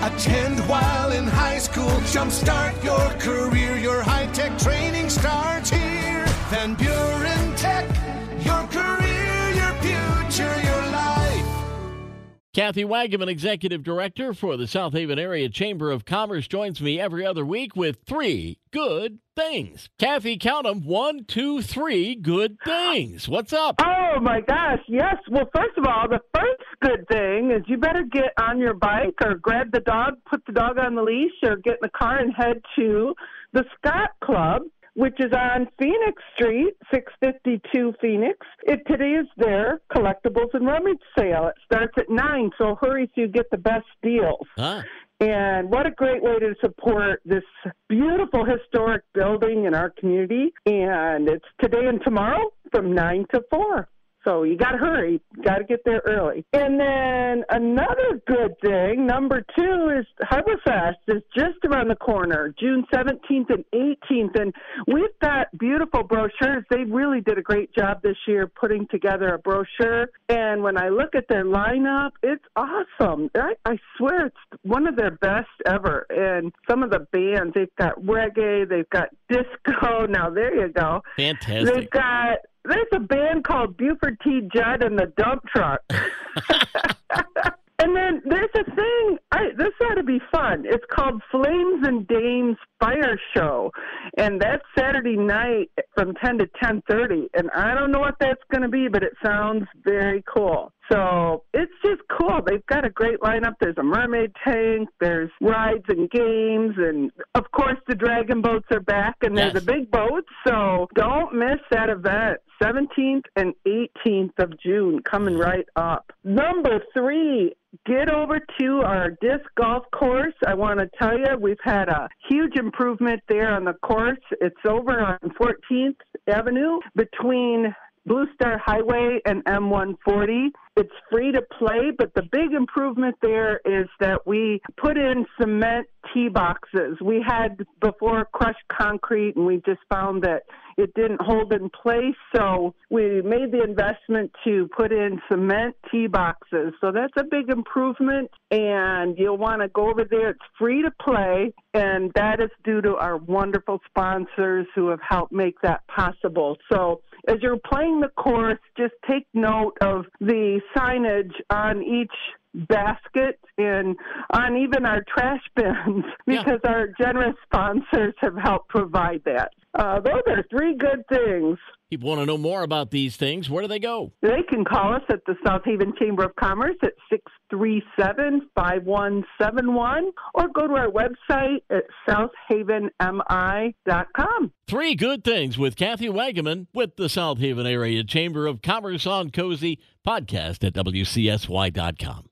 Attend while in high school. Jumpstart your career. Your high tech training starts here. Van Buren Kathy Wagaman, Executive Director for the South Haven Area Chamber of Commerce, joins me every other week with three good things. Kathy, count them one, two, three good things. What's up? Oh my gosh, yes. Well, first of all, the first good thing is you better get on your bike or grab the dog, put the dog on the leash, or get in the car and head to the Scott Club which is on Phoenix Street, 652 Phoenix. It today is their collectibles and rummage sale. It starts at nine, so hurry so you get the best deals. Huh? And what a great way to support this beautiful historic building in our community. And it's today and tomorrow from 9 to 4. So you got to hurry. Got to get there early. And then another good thing, number two, is Harborfest is just around the corner, June 17th and 18th. And we've got beautiful brochures. They really did a great job this year putting together a brochure. And when I look at their lineup, it's awesome. I, I swear it's one of their best ever. And some of the bands, they've got reggae, they've got disco. Now, there you go. Fantastic. They've got there's a band called Buford T. Judd and the Dump Truck. there's a thing. I, this ought to be fun. It's called Flames and Dames Fire Show, and that's Saturday night from 10 to 10:30. And I don't know what that's going to be, but it sounds very cool. So it's just cool. They've got a great lineup. There's a mermaid tank, there's rides and games, and of course the dragon boats are back, and there's Yes. a big boat. So don't miss that event. 17th and 18th of June coming right up. Number three, get over to our disc golf course. I want to tell you, we've had a huge improvement there on the course. It's over on 14th Avenue between Blue Star Highway and M140. It's free to play, but the big improvement there is that we put in cement tee boxes. We had before crushed concrete, and we just found that it didn't hold in place. So we made the investment to put in cement tee boxes. So that's a big improvement, and you'll want to go over there. It's free to play, and that is due to our wonderful sponsors who have helped make that possible. So as you're playing the course, just take note of the signage on each basket and on even our trash bins Yeah. because our generous sponsors have helped provide that. Uh, those are three good things. People want to know more about these things. Where do they go? They can call us at the South Haven Chamber of Commerce at 637 5171 or go to our website at southhavenmi.com. Three good things with Kathy Wagaman with the South Haven Area Chamber of Commerce on Cozy podcast at WCSY.com.